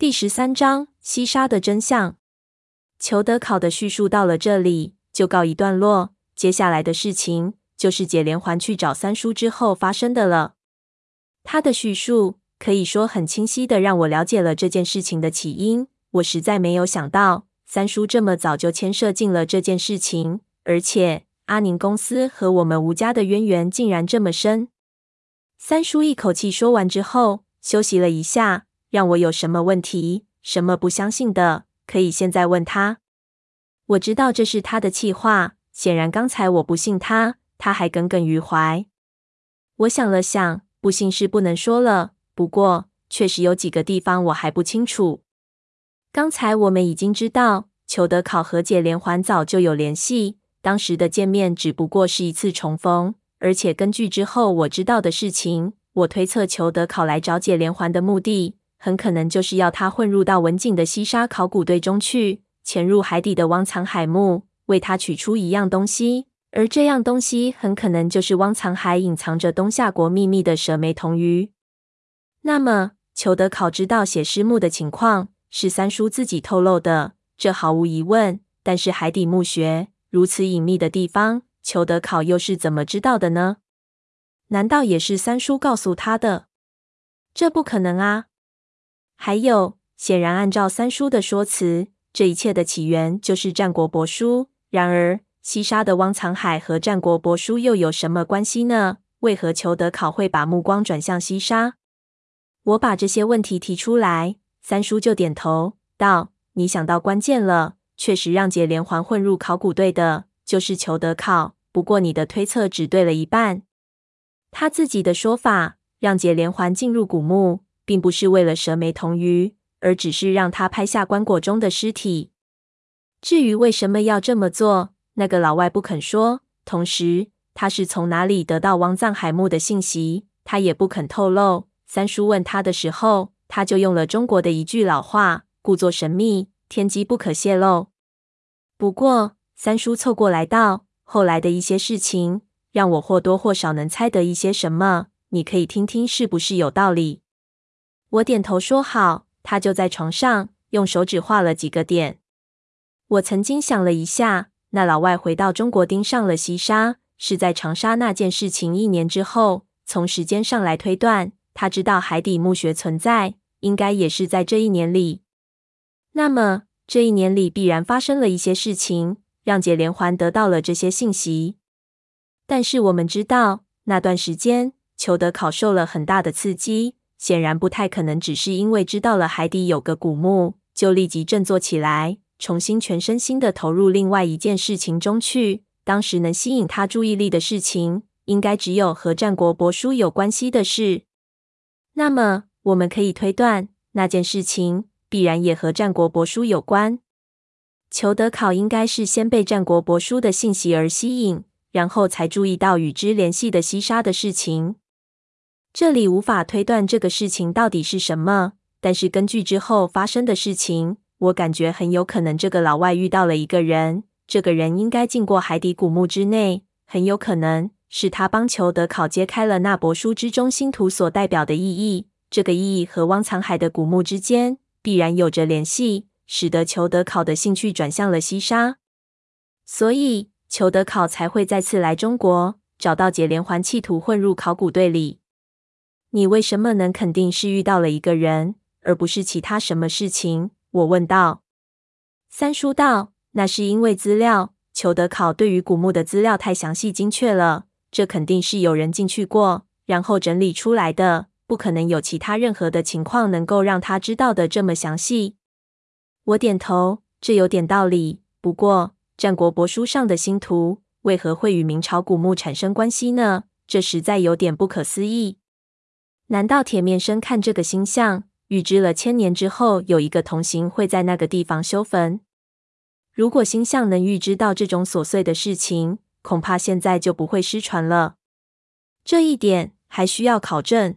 第十三章西沙的真相。裘德考的叙述到了这里就告一段落，接下来的事情就是解连环去找三叔之后发生的了。他的叙述可以说很清晰的让我了解了这件事情的起因。我实在没有想到三叔这么早就牵涉进了这件事情，而且阿宁公司和我们吴家的渊源竟然这么深。三叔一口气说完之后，休息了一下，让我有什么问题、什么不相信的，可以现在问他。我知道这是他的气话，显然刚才我不信他，他还耿耿于怀。我想了想，不信是不能说了，不过确实有几个地方我还不清楚。刚才我们已经知道，裘德考和解连环早就有联系，当时的见面只不过是一次重逢。而且根据之后我知道的事情，我推测裘德考来找解连环的目的，很可能就是要他混入到文景的西沙考古队中去，潜入海底的汪藏海墓，为他取出一样东西。而这样东西很可能就是汪藏海隐藏着东夏国秘密的蛇眉铜鱼。那么，裘德考知道写尸墓的情况是三叔自己透露的，这毫无疑问。但是海底墓穴如此隐秘的地方。裘德考又是怎么知道的呢？难道也是三叔告诉他的？这不可能啊！还有，显然按照三叔的说辞，这一切的起源就是战国帛书。然而，西沙的汪藏海和战国帛书又有什么关系呢？为何裘德考会把目光转向西沙？我把这些问题提出来，三叔就点头道：“你想到关键了，确实让解连环混入考古队的，就是裘德考。”不过，你的推测只对了一半。他自己的说法，让解连环进入古墓，并不是为了蛇眉铜鱼，而只是让他拍下棺椁中的尸体。至于为什么要这么做，那个老外不肯说。同时，他是从哪里得到汪藏海墓的信息，他也不肯透露。三叔问他的时候，他就用了中国的一句老话：“故作神秘，天机不可泄露。”不过，三叔凑过来道。后来的一些事情，让我或多或少能猜得一些什么。你可以听听是不是有道理？我点头说好。他就在床上用手指画了几个点。我曾经想了一下，那老外回到中国盯上了西沙，是在长沙那件事情一年之后。从时间上来推断，他知道海底墓穴存在，应该也是在这一年里。那么这一年里必然发生了一些事情。让解连环得到了这些信息，但是我们知道那段时间裘德考受了很大的刺激，显然不太可能只是因为知道了海底有个古墓就立即振作起来，重新全身心的投入另外一件事情中去。当时能吸引他注意力的事情，应该只有和战国帛书有关系的事。那么我们可以推断，那件事情必然也和战国帛书有关。裘德考应该是先被战国帛书的信息而吸引，然后才注意到与之联系的西沙的事情。这里无法推断这个事情到底是什么，但是根据之后发生的事情，我感觉很有可能这个老外遇到了一个人，这个人应该进过海底古墓之内，很有可能是他帮裘德考揭开了那帛书之中星图所代表的意义。这个意义和汪藏海的古墓之间必然有着联系。使得裘德考的兴趣转向了西沙，所以裘德考才会再次来中国，找到解连环，企图混入考古队里。你为什么能肯定是遇到了一个人，而不是其他什么事情？我问道。三叔道：“那是因为资料，裘德考对于古墓的资料太详细精确了，这肯定是有人进去过，然后整理出来的，不可能有其他任何的情况能够让他知道的这么详细。”我点头，这有点道理。不过，战国帛书上的星图为何会与明朝古墓产生关系呢？这实在有点不可思议。难道铁面生看这个星象，预知了千年之后有一个同行会在那个地方修坟？如果星象能预知到这种琐碎的事情，恐怕现在就不会失传了。这一点还需要考证。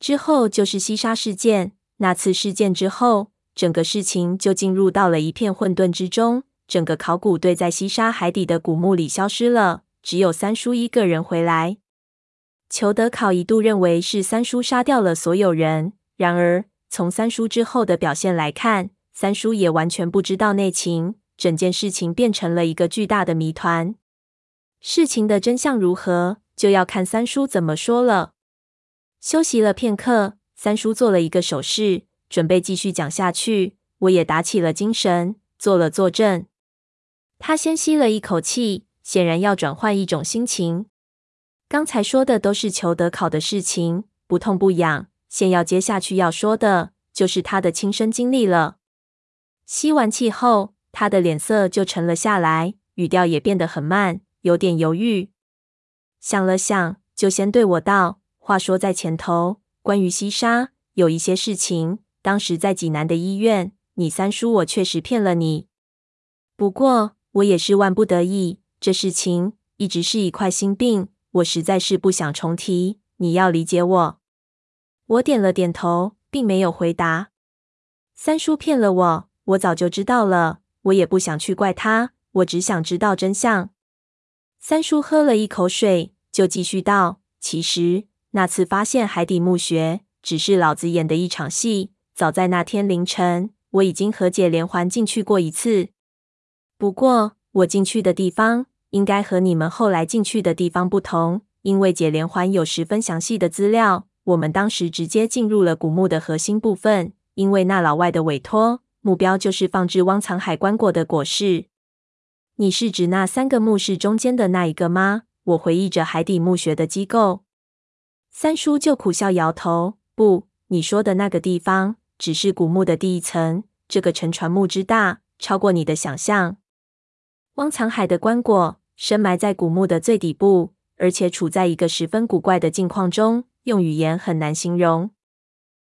之后就是西沙事件，那次事件之后。整个事情就进入到了一片混沌之中。整个考古队在西沙海底的古墓里消失了，只有三叔一个人回来。裘德考一度认为是三叔杀掉了所有人，然而从三叔之后的表现来看，三叔也完全不知道内情，整件事情变成了一个巨大的谜团。事情的真相如何，就要看三叔怎么说了。休息了片刻，三叔做了一个手势，准备继续讲下去。我也打起了精神，做了坐正。他先吸了一口气，显然要转换一种心情。刚才说的都是裘德考的事情，不痛不痒。现要接下去要说的，就是他的亲身经历了。吸完气后，他的脸色就沉了下来，语调也变得很慢，有点犹豫。想了想，就先对我道：“话说在前头，关于西沙有一些事情，当时在济南的医院。”你三叔，我确实骗了你。不过我也是万不得已，这事情一直是一块心病，我实在是不想重提。你要理解我。我点了点头，并没有回答。三叔骗了我，我早就知道了，我也不想去怪他，我只想知道真相。三叔喝了一口水，就继续道：“其实那次发现海底墓穴，只是老子演的一场戏。早在那天凌晨。”我已经和解连环进去过一次，不过我进去的地方应该和你们后来进去的地方不同，因为解连环有十分详细的资料。我们当时直接进入了古墓的核心部分，因为那老外的委托，目标就是放置汪藏海棺椁的椁室。你是指那三个墓室中间的那一个吗？我回忆着海底墓穴的机构。三叔就苦笑摇头，不，你说的那个地方。只是古墓的第一层，这个沉船墓之大，超过你的想象。汪藏海的棺椁深埋在古墓的最底部，而且处在一个十分古怪的境况中，用语言很难形容。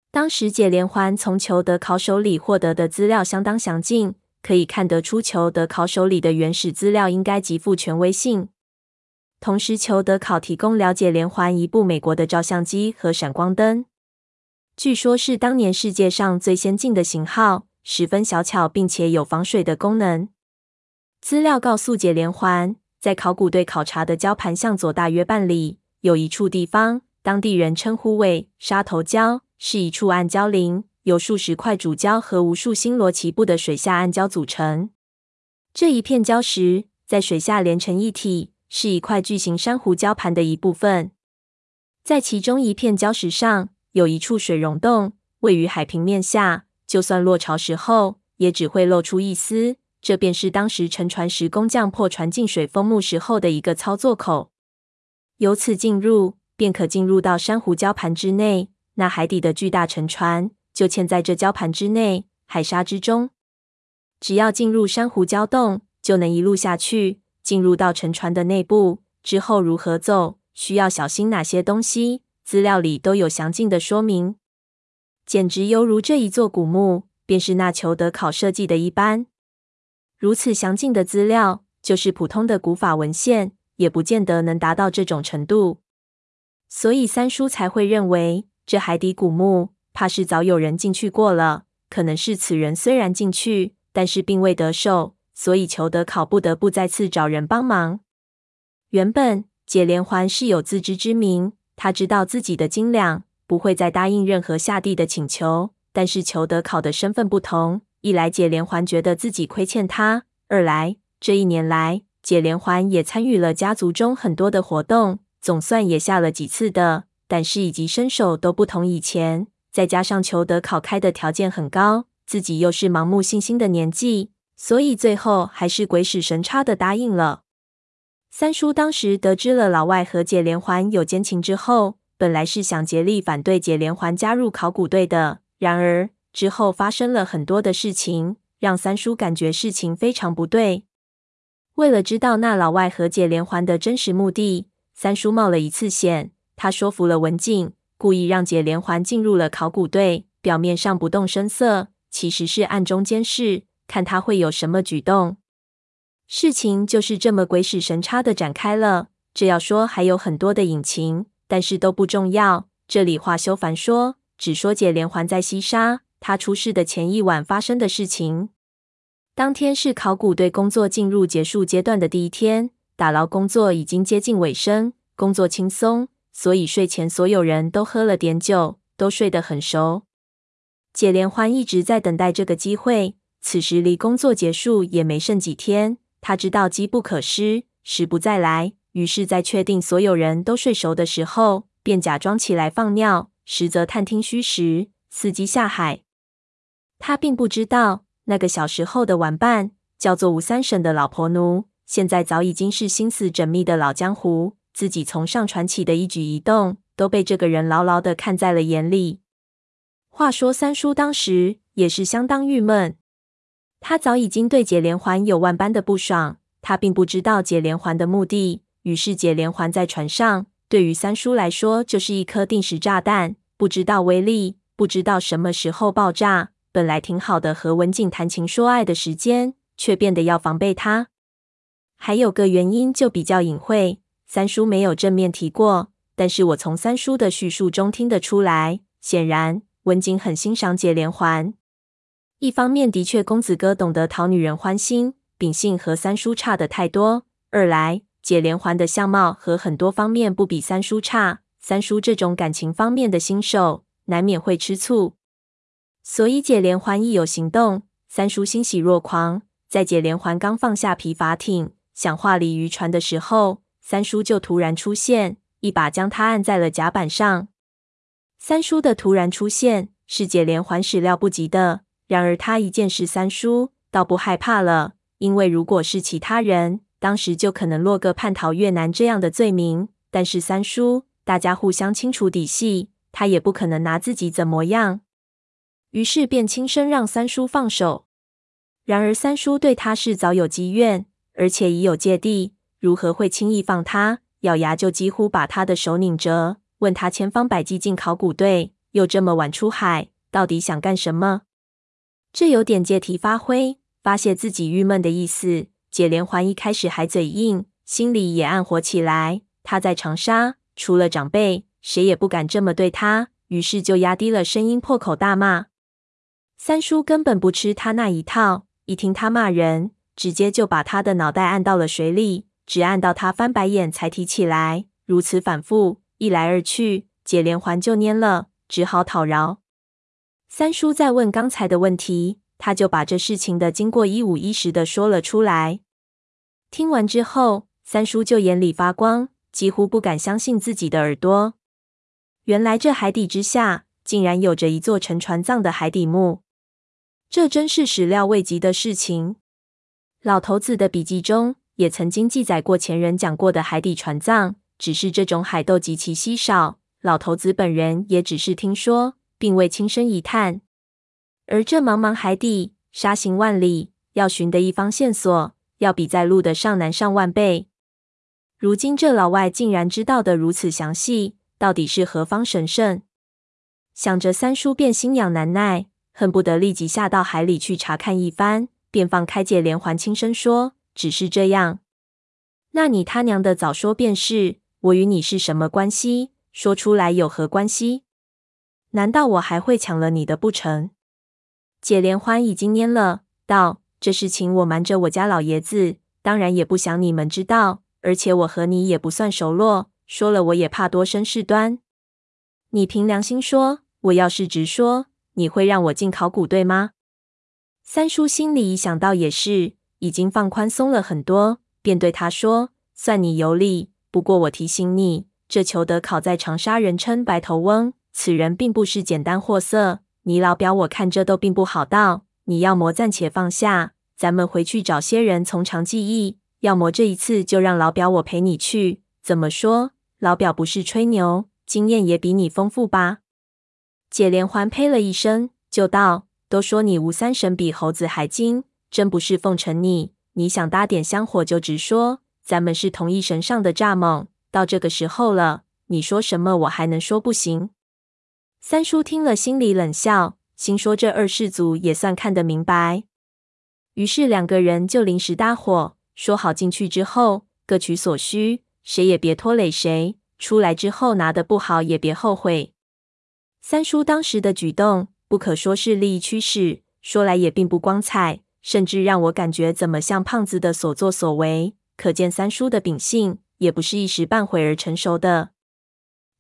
当时解连环从裘德考手里获得的资料相当详尽，可以看得出裘德考手里的原始资料应该极富权威性。同时，裘德考提供了解连环一部美国的照相机和闪光灯。据说，是当年世界上最先进的型号，十分小巧，并且有防水的功能。资料告诉解连环，在考古队考察的礁盘向左大约半里，有一处地方，当地人称呼为沙头礁，是一处暗礁林，由数十块主礁和无数星罗棋布的水下暗礁组成。这一片礁石在水下连成一体，是一块巨型珊瑚礁盘的一部分。在其中一片礁石上，有一处水溶洞，位于海平面下，就算落潮时候，也只会露出一丝。这便是当时沉船时工匠破船进水封墓时候的一个操作口。由此进入，便可进入到珊瑚礁盘之内。那海底的巨大沉船就嵌在这礁盘之内，海沙之中。只要进入珊瑚礁洞，就能一路下去，进入到沉船的内部。之后如何走，需要小心哪些东西？资料里都有详尽的说明，简直犹如这一座古墓便是那裘德考设计的一般。如此详尽的资料，就是普通的古法文献也不见得能达到这种程度。所以三叔才会认为，这海底古墓怕是早有人进去过了。可能是此人虽然进去，但是并未得手，所以裘德考不得不再次找人帮忙。原本解连环是有自知之明。他知道自己的斤两，不会再答应任何下地的请求。但是裘德考的身份不同，一来解连环觉得自己亏欠他；二来这一年来解连环也参与了家族中很多的活动，总算也下了几次的，但是以及身手都不同以前。再加上裘德考开的条件很高，自己又是盲目信心的年纪，所以最后还是鬼使神差的答应了。三叔当时得知了老外和解连环有奸情之后，本来是想竭力反对解连环加入考古队的。然而之后发生了很多的事情，让三叔感觉事情非常不对。为了知道那老外和解连环的真实目的，三叔冒了一次险。他说服了文静，故意让解连环进入了考古队，表面上不动声色，其实是暗中监视，看他会有什么举动。事情就是这么鬼使神差的展开了。这要说还有很多的隐情，但是都不重要。这里话休繁说，只说解连环在西沙他出事的前一晚发生的事情。当天是考古队工作进入结束阶段的第一天，打捞工作已经接近尾声，工作轻松，所以睡前所有人都喝了点酒，都睡得很熟。解连环一直在等待这个机会，此时离工作结束也没剩几天。他知道机不可失，时不再来，于是，在确定所有人都睡熟的时候，便假装起来放尿，实则探听虚实，伺机下海。他并不知道，那个小时候的玩伴叫做吴三省的老婆奴，现在早已经是心思缜密的老江湖，自己从上船起的一举一动都被这个人牢牢的看在了眼里。话说三叔当时也是相当郁闷。他早已经对解连环有万般的不爽，他并不知道解连环的目的。于是解连环在船上，对于三叔来说就是一颗定时炸弹，不知道威力，不知道什么时候爆炸。本来挺好的和文景谈情说爱的时间，却变得要防备他。还有个原因就比较隐晦，三叔没有正面提过，但是我从三叔的叙述中听得出来，显然文景很欣赏解连环。一方面，的确公子哥懂得讨女人欢心，秉性和三叔差得太多；二来，解连环的相貌和很多方面不比三叔差，三叔这种感情方面的新手，难免会吃醋。所以解连环一有行动，三叔欣喜若狂。在解连环刚放下皮筏艇，想划离渔船的时候，三叔就突然出现，一把将他按在了甲板上。三叔的突然出现，是解连环始料不及的。然而他一见是三叔，倒不害怕了，因为如果是其他人，当时就可能落个叛逃越南这样的罪名。但是三叔，大家互相清楚底细，他也不可能拿自己怎么样。于是便轻声让三叔放手。然而三叔对他是早有积怨，而且已有芥蒂，如何会轻易放他？咬牙就几乎把他的手拧折，问他千方百计进考古队，又这么晚出海，到底想干什么？这有点借题发挥，发泄自己郁闷的意思。解连环一开始还嘴硬，心里也暗火起来。他在长沙，除了长辈，谁也不敢这么对他，于是就压低了声音，破口大骂。三叔根本不吃他那一套，一听他骂人，直接就把他的脑袋按到了水里，只按到他翻白眼才提起来。如此反复，一来二去，解连环就蔫了，只好讨饶。三叔再问刚才的问题，他就把这事情的经过一五一十的说了出来。听完之后，三叔就眼里发光，几乎不敢相信自己的耳朵。原来这海底之下竟然有着一座沉船葬的海底墓，这真是始料未及的事情。老头子的笔记中也曾经记载过前人讲过的海底船葬，只是这种海窦极其稀少，老头子本人也只是听说。并未亲身一探，而这茫茫海底，沙行万里，要寻得一方线索，要比在陆的上难上万倍。如今这老外竟然知道的如此详细，到底是何方神圣？想着三叔便心痒难耐，恨不得立即下到海里去查看一番，便放开解连环，轻声说：“只是这样。那你他娘的早说便是，我与你是什么关系？说出来有何关系？”难道我还会抢了你的不成？解连环已经蔫了，道：“这事情我瞒着我家老爷子，当然也不想你们知道。而且我和你也不算熟络，说了我也怕多生事端。你凭良心说，我要是直说，你会让我进考古队吗？”三叔心里想到也是，已经放宽松了很多，便对他说：“算你有理。不过我提醒你，这裘德考在长沙人称白头翁。”此人并不是简单货色，你老表我看着都并不好道。你要么暂且放下，咱们回去找些人从长计议；要么这一次就让老表我陪你去。怎么说？老表不是吹牛，经验也比你丰富吧？解连环呸了一声，就道：“都说你吴三省比猴子还精，真不是奉承你。你想搭点香火就直说，咱们是同一神上的蚱蜢。到这个时候了，你说什么我还能说不行？”三叔听了，心里冷笑，心说这二世祖也算看得明白。于是两个人就临时搭伙，说好进去之后各取所需，谁也别拖累谁。出来之后拿的不好也别后悔。三叔当时的举动，不可说是利益驱使，说来也并不光彩，甚至让我感觉怎么像胖子的所作所为。可见三叔的秉性也不是一时半会儿成熟的。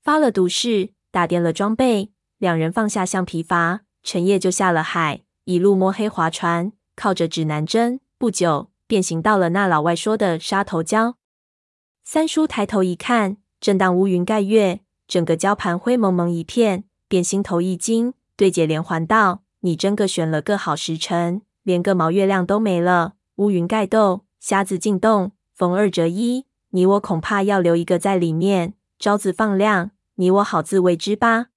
发了毒誓，打点了装备。两人放下橡皮筏，陈夜就下了海，一路摸黑划船，靠着指南针，不久便行到了那老外说的沙头礁。三叔抬头一看，正当乌云盖月，整个礁盘灰蒙蒙一片，便心头一惊，对姐连环道：“你真个选了个好时辰，连个毛月亮都没了，乌云盖斗，瞎子进洞，逢二折一，你我恐怕要留一个在里面。招子放亮，你我好自为之吧。”